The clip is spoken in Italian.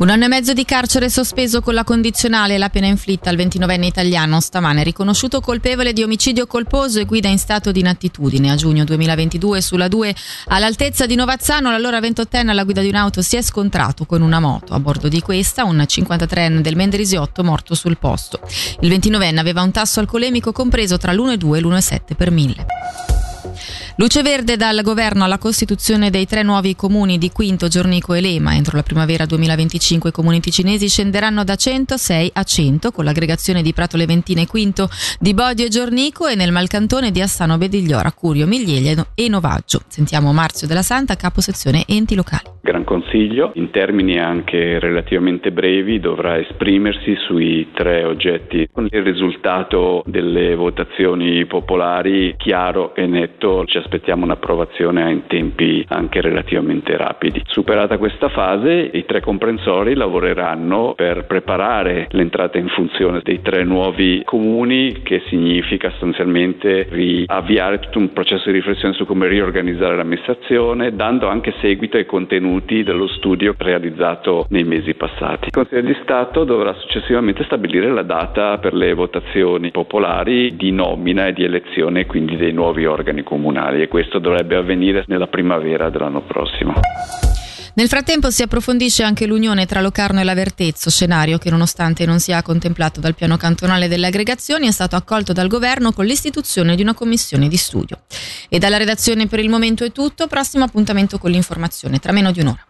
Un anno e mezzo di carcere sospeso con la condizionale e la pena inflitta al 29enne italiano stamane riconosciuto colpevole di omicidio colposo e guida in stato di inattitudine. A giugno 2022 sulla 2 all'altezza di Novazzano l'allora 28enne alla guida di un'auto si è scontrato con una moto. A bordo di questa un 53enne del Mendrisiotto morto sul posto. Il 29enne aveva un tasso alcolemico compreso tra l'1,2 e l'1,7 per mille. Luce verde dal governo alla costituzione dei tre nuovi comuni di Quinto, Giornico e Lema. Entro la primavera 2025 i comuni ticinesi scenderanno da 106 a 100 con l'aggregazione di Prato Leventina e Quinto, di Bodio e Giornico e nel Malcantone di Assano Bedigliora, Curio, Miglieglia e Novaggio. Sentiamo Marzio della Santa, capo sezione enti locali. Gran Consiglio, in termini anche relativamente brevi, dovrà esprimersi sui tre oggetti. Con il risultato delle votazioni popolari chiaro e netto ci aspettiamo un'approvazione in tempi anche relativamente rapidi. Superata questa fase, i tre comprensori lavoreranno per preparare l'entrata in funzione dei tre nuovi comuni, che significa sostanzialmente riavviare tutto un processo di riflessione su come riorganizzare l'amministrazione, dando anche seguito ai contenuti dello studio realizzato nei mesi passati. Il Consiglio di Stato dovrà successivamente stabilire la data per le votazioni popolari di nomina e di elezione quindi dei nuovi organi comunali e questo dovrebbe avvenire nella primavera dell'anno prossimo. Nel frattempo si approfondisce anche l'unione tra Locarno e l'Avertezzo, scenario che nonostante non sia contemplato dal piano cantonale delle aggregazioni è stato accolto dal governo con l'istituzione di una commissione di studio. E dalla redazione per il momento è tutto, prossimo appuntamento con l'informazione tra meno di un'ora.